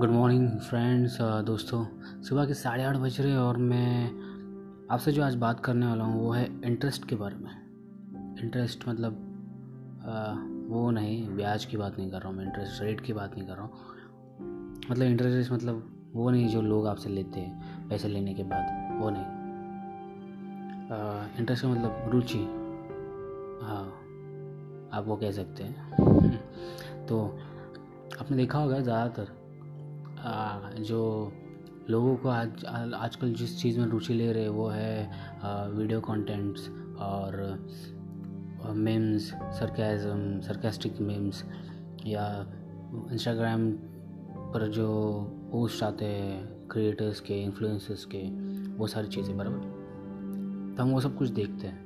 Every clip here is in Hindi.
गुड मॉर्निंग फ्रेंड्स दोस्तों सुबह के साढ़े आठ बज रहे और मैं आपसे जो आज बात करने वाला हूँ वो है इंटरेस्ट के बारे में। इंटरेस्ट मतलब uh, वो नहीं ब्याज की बात नहीं कर रहा हूँ मैं इंटरेस्ट रेट की बात नहीं कर रहा हूँ। मतलब इंटरेस्ट मतलब वो नहीं जो लोग आपसे लेते हैं पैसे लेने के बाद वो नहीं। इंटरेस्ट uh, का मतलब रुचि। हाँ आप वो कह सकते हैं। तो आपने देखा होगा ज़्यादातर जो लोगों को आज आजकल जिस चीज़ में रुचि ले रहे वो है वीडियो कंटेंट्स और मेम्स सरकेज़म सरकेस्टिक मेम्स या इंस्टाग्राम पर जो पोस्ट आते हैं क्रिएटर्स के इन्फ्लुएंसर्स के, वो सारी चीज़ें, बराबर? तो हम वो सब कुछ देखते हैं।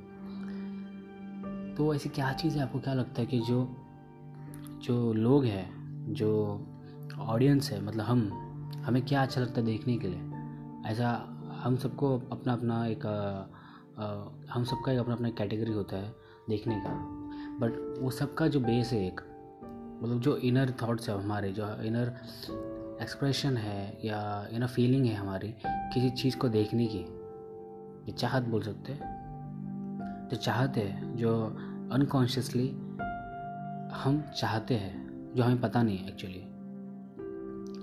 तो ऐसी क्या चीज़ है? आपको क्या लगता है कि जो जो लोग हैं, जो ऑडियंस है मतलब हम, हमें क्या अच्छा लगता है देखने के लिए? ऐसा हम सबको अपना अपना एक हम सबका एक अपना अपना कैटेगरी होता है देखने का। बट वो सबका जो बेस है एक मतलब जो इनर थाट्स है हमारे, जो इनर एक्सप्रेशन है या इनर फीलिंग है हमारी, किसी चीज़ को देखने की, ये चाहत बोल सकते हैं। जो चाहते हैं, जो अनकॉन्शियसली हम चाहते हैं, जो हमें पता नहीं है एक्चुअली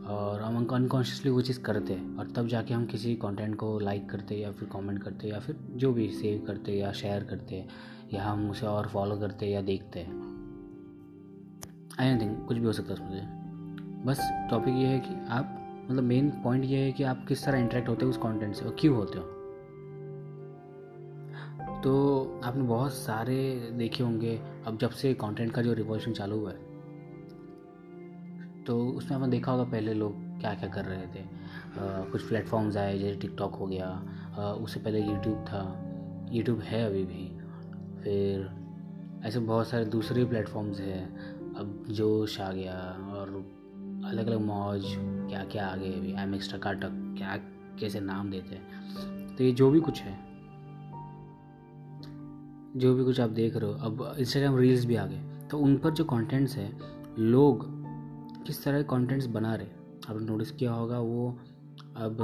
और हम अनकॉन्शियसली वो चीज़ करते हैं और तब जाके हम किसी कंटेंट को लाइक करते या फिर कमेंट करते या फिर जो भी सेव करते या शेयर करते या हम उसे और फॉलो करते या देखते हैं। एनीथिंग कुछ भी हो सकता है उसमें बस टॉपिक ये है कि आप मतलब मेन पॉइंट ये है कि आप किस तरह इंटरेक्ट होते हो उस कंटेंट से और क्यों होते हो। तो आपने बहुत सारे देखे होंगे, अब जब से कंटेंट का जो रिवॉल्यूशन चालू हुआ है तो उसमें आपने देखा होगा पहले लोग क्या क्या कर रहे थे। आ, कुछ प्लेटफॉर्म्स आए जैसे टिकटॉक हो गया। आ, उससे पहले यूट्यूब था। यूट्यूब है अभी भी। फिर ऐसे बहुत सारे दूसरे प्लेटफॉर्म्स हैं। अब जोश आ गया और अलग अलग मौज क्या क्या आ गए अभी। एम एक्स टकाटक क्या कैसे नाम देते हैं। तो ये जो भी कुछ है। जो भी कुछ आप देख रहे हो। अब इंस्टाग्राम रील्स भी आ गए। तो उन पर जो कंटेंट्स है लोग किस तरह के कंटेंट्स बना रहे आपने नोटिस किया होगा, वो अब,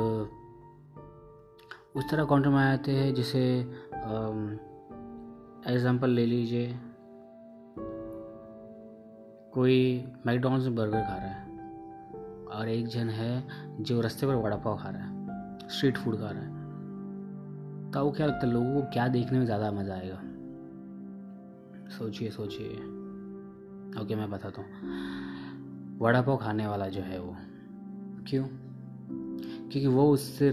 उस तरह कंटेंट बनाए जाते हैं, जैसे एग्ज़ाम्पल ले लीजिए, कोई मैकडोनल्ड्स में बर्गर खा रहा है, और एक जन है जो रास्ते पर वड़ा पाव खा रहा है स्ट्रीट फ़ूड खा रहा है तो वो क्या लगता है, लोगों को क्या देखने में ज़्यादा मज़ा आएगा? सोचिए सोचिए। ओके मैं बताता हूँ। वड़ा पाव खाने वाला जो है वो। क्यों? क्योंकि वो उससे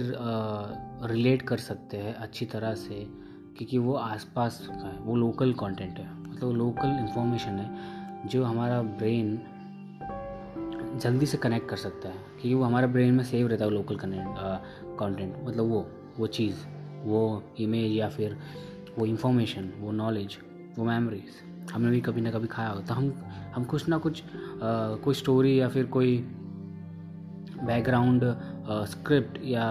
रिलेट कर सकते हैं अच्छी तरह से, क्योंकि वो आसपास का है, वो लोकल कंटेंट है। मतलब लोकल इन्फॉर्मेशन है, जो हमारा ब्रेन जल्दी से कनेक्ट कर सकता है, क्योंकि वो हमारा ब्रेन में सेव रहता है लोकल कंटेंट मतलब वो वो चीज़, वो इमेज या फिर वो इंफॉर्मेशन वो नॉलेज वो मेमोरीज हमने भी कभी ना कभी खाया हो तो हम हम कुछ ना कुछ आ, कोई स्टोरी या फिर कोई बैकग्राउंड स्क्रिप्ट या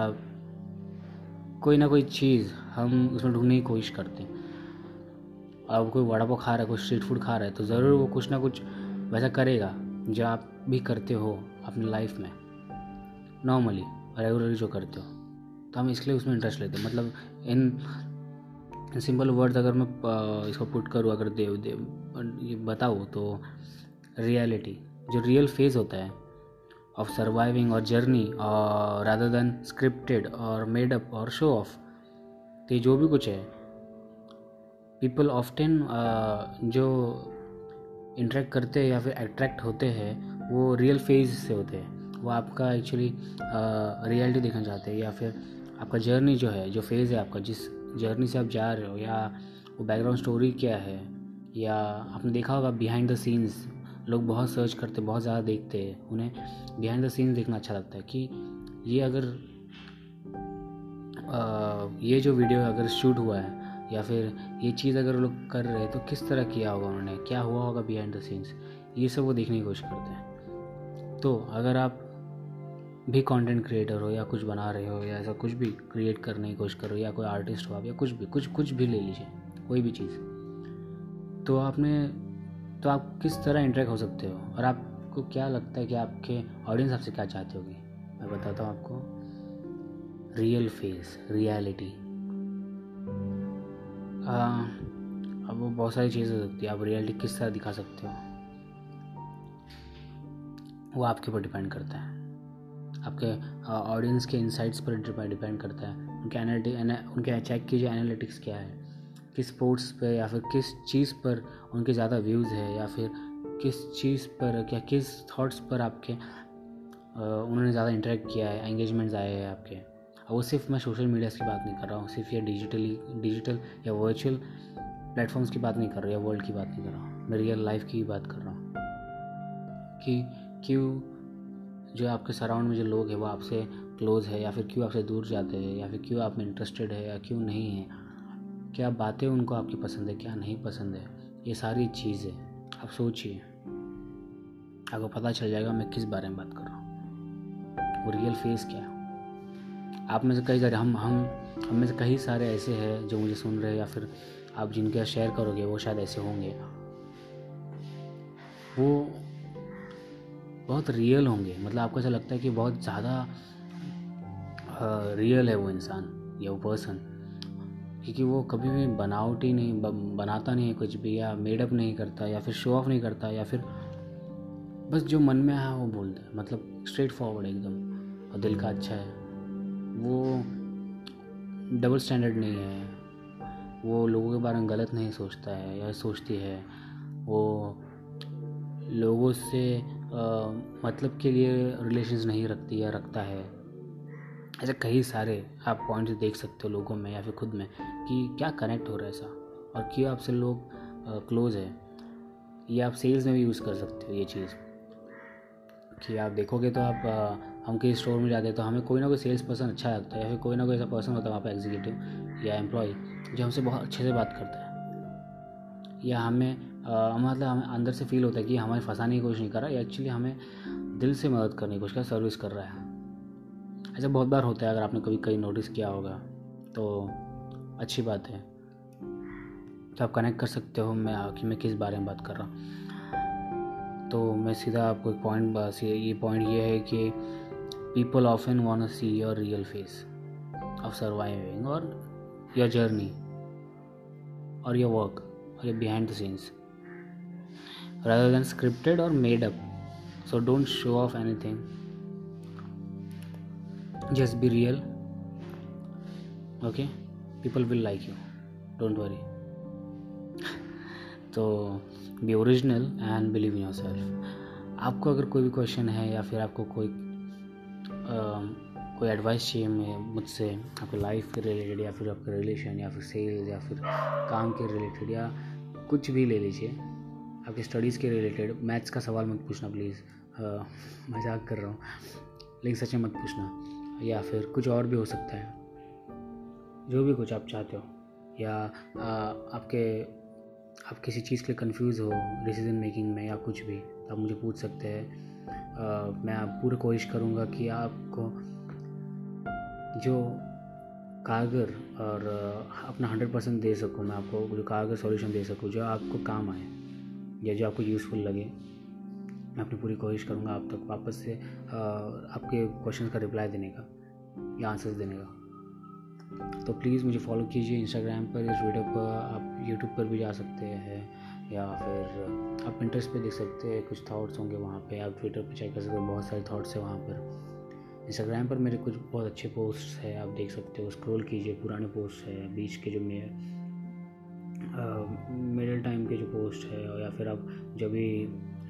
कोई ना कोई चीज़ हम उसमें ढूँढने की कोशिश करते हैं। अब कोई वड़ा पाव खा रहा है कोई स्ट्रीट फ़ूड खा रहा है तो ज़रूर वो कुछ ना कुछ वैसा करेगा जो आप भी करते हो अपनी लाइफ में नॉर्मली रेगुलरली जो करते हो। तो हम इसलिए उसमें इंटरेस्ट लेते हैं। मतलब इन सिंपल वर्ड्स अगर मैं इसको पुट करूँ, अगर देव देव ये बताऊँ तो रियलिटी, जो रियल फ़ेज़ होता है ऑफ़ सर्वाइविंग और जर्नी और रादर देन स्क्रिप्टेड और मेड अप और शो ऑफ़ तो ये जो भी कुछ है पीपल ऑफ्टेन जो इंटरेक्ट करते हैं या फिर अट्रैक्ट होते हैं, वो रियल फ़ेज़ से होते हैं। वो आपका एक्चुअली रियलिटी देखना चाहते हैं या फिर आपका जर्नी जो है, जो फ़ेज़ है आपका, जिस जर्नी से आप जा रहे हो या वो बैकग्राउंड स्टोरी क्या है? या आपने देखा होगा बिहाइंड द सीन्स लोग बहुत सर्च करते बहुत ज़्यादा देखते हैं। उन्हें बिहाइंड द सीन्स देखना अच्छा लगता है कि ये अगर आ, ये जो वीडियो अगर शूट हुआ है या फिर ये चीज़ अगर लोग कर रहे हैं तो किस तरह किया होगा उन्होंने? क्या हुआ होगा बिहाइंड द सीन्स ये सब वो देखने की कोशिश करते हैं। तो अगर आप भी कंटेंट क्रिएटर हो या कुछ बना रहे हो या ऐसा कुछ भी क्रिएट करने की कोशिश करो या कोई आर्टिस्ट हो आप या कुछ भी, कुछ कुछ भी ले लीजिए, कोई भी चीज़। तो आपने तो आप किस तरह इंटरेक्ट हो सकते हो? और आपको क्या लगता है कि आपके ऑडियंस आपसे क्या चाहते होगी? मैं बताता हूँ आपको। रियल फेस रियलिटी अब वो बहुत सारी चीज़ें हो सकती है। आप रियलिटी किस तरह दिखा सकते हो? वो आपके ऊपर डिपेंड करता है। आपके ऑडियंस के इंसाइट्स पर डिपेंड करता है। उनके एनालिटी उनके चेक कीजिए एनालिटिक्स क्या है। किस स्पोर्ट्स पे या फिर किस चीज़ पर उनके ज़्यादा व्यूज़ है या फिर किस चीज़ पर क्या, किस थॉट्स पर आपके उन्होंने ज़्यादा इंटरेक्ट किया है एंगेजमेंट्स आए हैं आपके। वो सिर्फ़ मैं सोशल मीडिया की बात नहीं कर रहा हूँ, सिर्फ़ ये डिजिटली डिजिटल या वर्चुअल प्लेटफॉर्म्स की बात नहीं कर रहा या वर्ल्ड की बात नहीं कर रहा हूँ मैं रियल लाइफ की बात कर रहा हूँ। कि, क्यों जो आपके सराउंड में जो लोग हैं वो आपसे क्लोज़ है या फिर क्यों आपसे दूर जाते हैं या फिर क्यों आप में इंटरेस्टेड है या क्यों नहीं है? क्या बातें उनको आपकी पसंद है, क्या नहीं पसंद है? ये सारी चीज़ें आप सोचिए। आपको पता चल जाएगा मैं किस बारे में बात कर रहा हूँ। वो रियल फेस क्या है? आप में से कई सारे हम हम हम में से कई सारे ऐसे हैं जो मुझे सुन रहे हैं या फिर आप जिनके शेयर करोगे वो शायद ऐसे होंगे। वो बहुत रियल होंगे। मतलब आपको ऐसा लगता है कि बहुत ज़्यादा रियल है वो इंसान या वो पर्सन क्योंकि वो कभी भी बनावटी नहीं बनाता नहीं है कुछ भी या मेडअप नहीं करता या फिर शो ऑफ़ नहीं करता या फिर बस जो मन में आया वो बोलता है। मतलब स्ट्रेट फॉरवर्ड एकदम। और दिल का अच्छा है। वो डबल स्टैंडर्ड नहीं है। वो लोगों के बारे में गलत नहीं सोचता है या सोचती है। वो लोगों से मतलब के लिए रिलेशंस नहीं रखती या रखता है। ऐसे कई सारे आप पॉइंट्स देख सकते हो लोगों में या फिर खुद में कि क्या कनेक्ट हो रहा है ऐसा और क्यों आपसे लोग क्लोज है। ये आप सेल्स में भी यूज़ कर सकते हो ये चीज़। कि आप देखोगे तो आप हम कहीं स्टोर में जाते हैं तो हमें कोई ना कोई सेल्स पर्सन अच्छा लगता है या फिर कोई ना कोई ऐसा पर्सन होता है वहाँ पर एग्जीक्यूटिव या एम्प्लॉय जो हमसे बहुत अच्छे से बात करता है। या हमें मतलब हमें अंदर से फील होता है कि हमें फंसाने की कोशिश नहीं कर रहा है एक्चुअली हमें दिल से मदद करने की कोशिश कर सर्विस कर रहा है। ऐसा बहुत बार होता है, अगर आपने कभी, कहीं नोटिस किया होगा तो अच्छी बात है। तो आप कनेक्ट कर सकते हो, मैं, कि मैं किस बारे में बात कर रहा हूँ। तो मैं सीधा आपको एक पॉइंट बस ये पॉइंट ये है कि people often want see your real face of surviving और योर जर्नी और योर वर्क और your behind the scenes rather than scripted or made up. So don't show off anything. Just be real. Okay? People will like you. Don't worry. तो be original and believe in your self आपको अगर कोई भी क्वेश्चन है या फिर आपको कोई आ, कोई एडवाइस चाहिए मैं मुझसे आपके लाइफ के रिलेटेड या फिर आपके रिलेशन या फिर सेल्स या फिर काम के रिलेटेड या कुछ भी ले लीजिए आपके स्टडीज़ के रिलेटेड मैथ्स का सवाल मत पूछना प्लीज़ मज़ाक कर रहा हूँ. लेकिन सच में मत पूछना. या फिर कुछ और भी हो सकता है. जो भी कुछ आप चाहते हो. या आ, आपके आप किसी चीज़ के लिए कंफ्यूज हो डिसीज़न मेकिंग में या कुछ भी तो आप मुझे पूछ सकते हैं. मैं आप पूरी कोशिश करूँगा कि आपको जो कारगर और अपना हंड्रेड परसेंट दे सकूँ मैं आपको जो कारगर सॉल्यूशन दे सकूँ जो आपको काम आए. या जो आपको यूज़फुल लगे, मैं अपनी पूरी कोशिश करूँगा आप तक वापस से आपके क्वेश्चन का रिप्लाई देने का, या आंसर्स देने का। तो प्लीज़ मुझे फॉलो कीजिए इंस्टाग्राम पर, इस वीडियो पर आप यूट्यूब पर भी जा सकते हैं, या फिर आप इंटरेस्ट पे देख सकते हैं, कुछ थाट्स होंगे वहाँ पे, आप ट्विटर पे चेक कर सकते हो, बहुत सारे थाट्स हैं वहाँ पर। इंस्टाग्राम पर मेरे कुछ बहुत अच्छे पोस्ट है, आप देख सकते हो स्क्रॉल कीजिए, पुराने पोस्ट है, बीच के जो मेरे मिडिल टाइम के जो पोस्ट है या फिर आप जो भी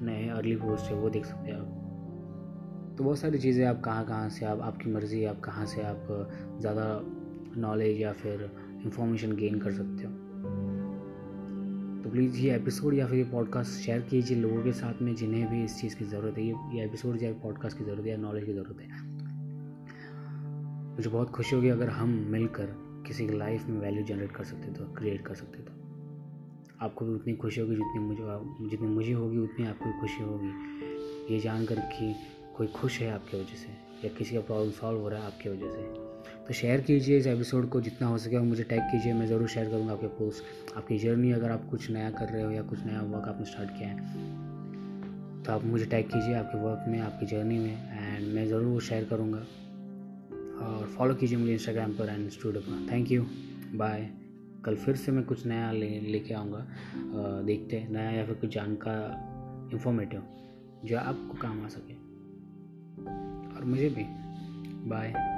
नए अर्ली पोस्ट है, वो देख सकते हैं आप। तो बहुत सारी चीज़ें आप कहाँ कहाँ से आप, आपकी मर्ज़ी, आप कहाँ से आप ज़्यादा नॉलेज या फिर इंफॉर्मेशन गेन कर सकते हो। तो प्लीज़ ये एपिसोड या फिर ये पॉडकास्ट शेयर कीजिए लोगों के साथ में जिन्हें भी इस चीज़ की ज़रूरत है। ये ये एपिसोड या पॉडकास्ट की ज़रूरत है या नॉलेज की ज़रूरत है। मुझे बहुत खुशी होगी अगर हम मिलकर किसी की लाइफ में वैल्यू जनरेट कर सकते तो क्रिएट कर सकते तो आपको भी उतनी खुशी होगी जितनी मुझे जितनी मुझे होगी, उतनी आपको भी खुशी होगी। ये जानकर कि कोई खुश है आपकी वजह से, या किसी का प्रॉब्लम सॉल्व हो रहा है आपकी वजह से। तो शेयर कीजिए इस एपिसोड को जितना हो सके मुझे टैग कीजिए, मैं ज़रूर शेयर करूँगा आपके पोस्ट आपकी जर्नी अगर आप कुछ नया कर रहे हो या कुछ नया वर्क आपने स्टार्ट किया है। तो आप मुझे टैग कीजिए आपके वर्क में, आपकी जर्नी में एंड मैं ज़रूर वो शेयर करूँगा। और फॉलो कीजिए मुझे इंस्टाग्राम पर एंड स्टूडियो पर। थैंक यू बाय कल फिर से मैं कुछ नया ले, लेके आऊँगा। देखते हैं, नया या फिर कुछ जानकार इंफॉर्मेटिव जो आपको काम आ सके। और मुझे भी। बाय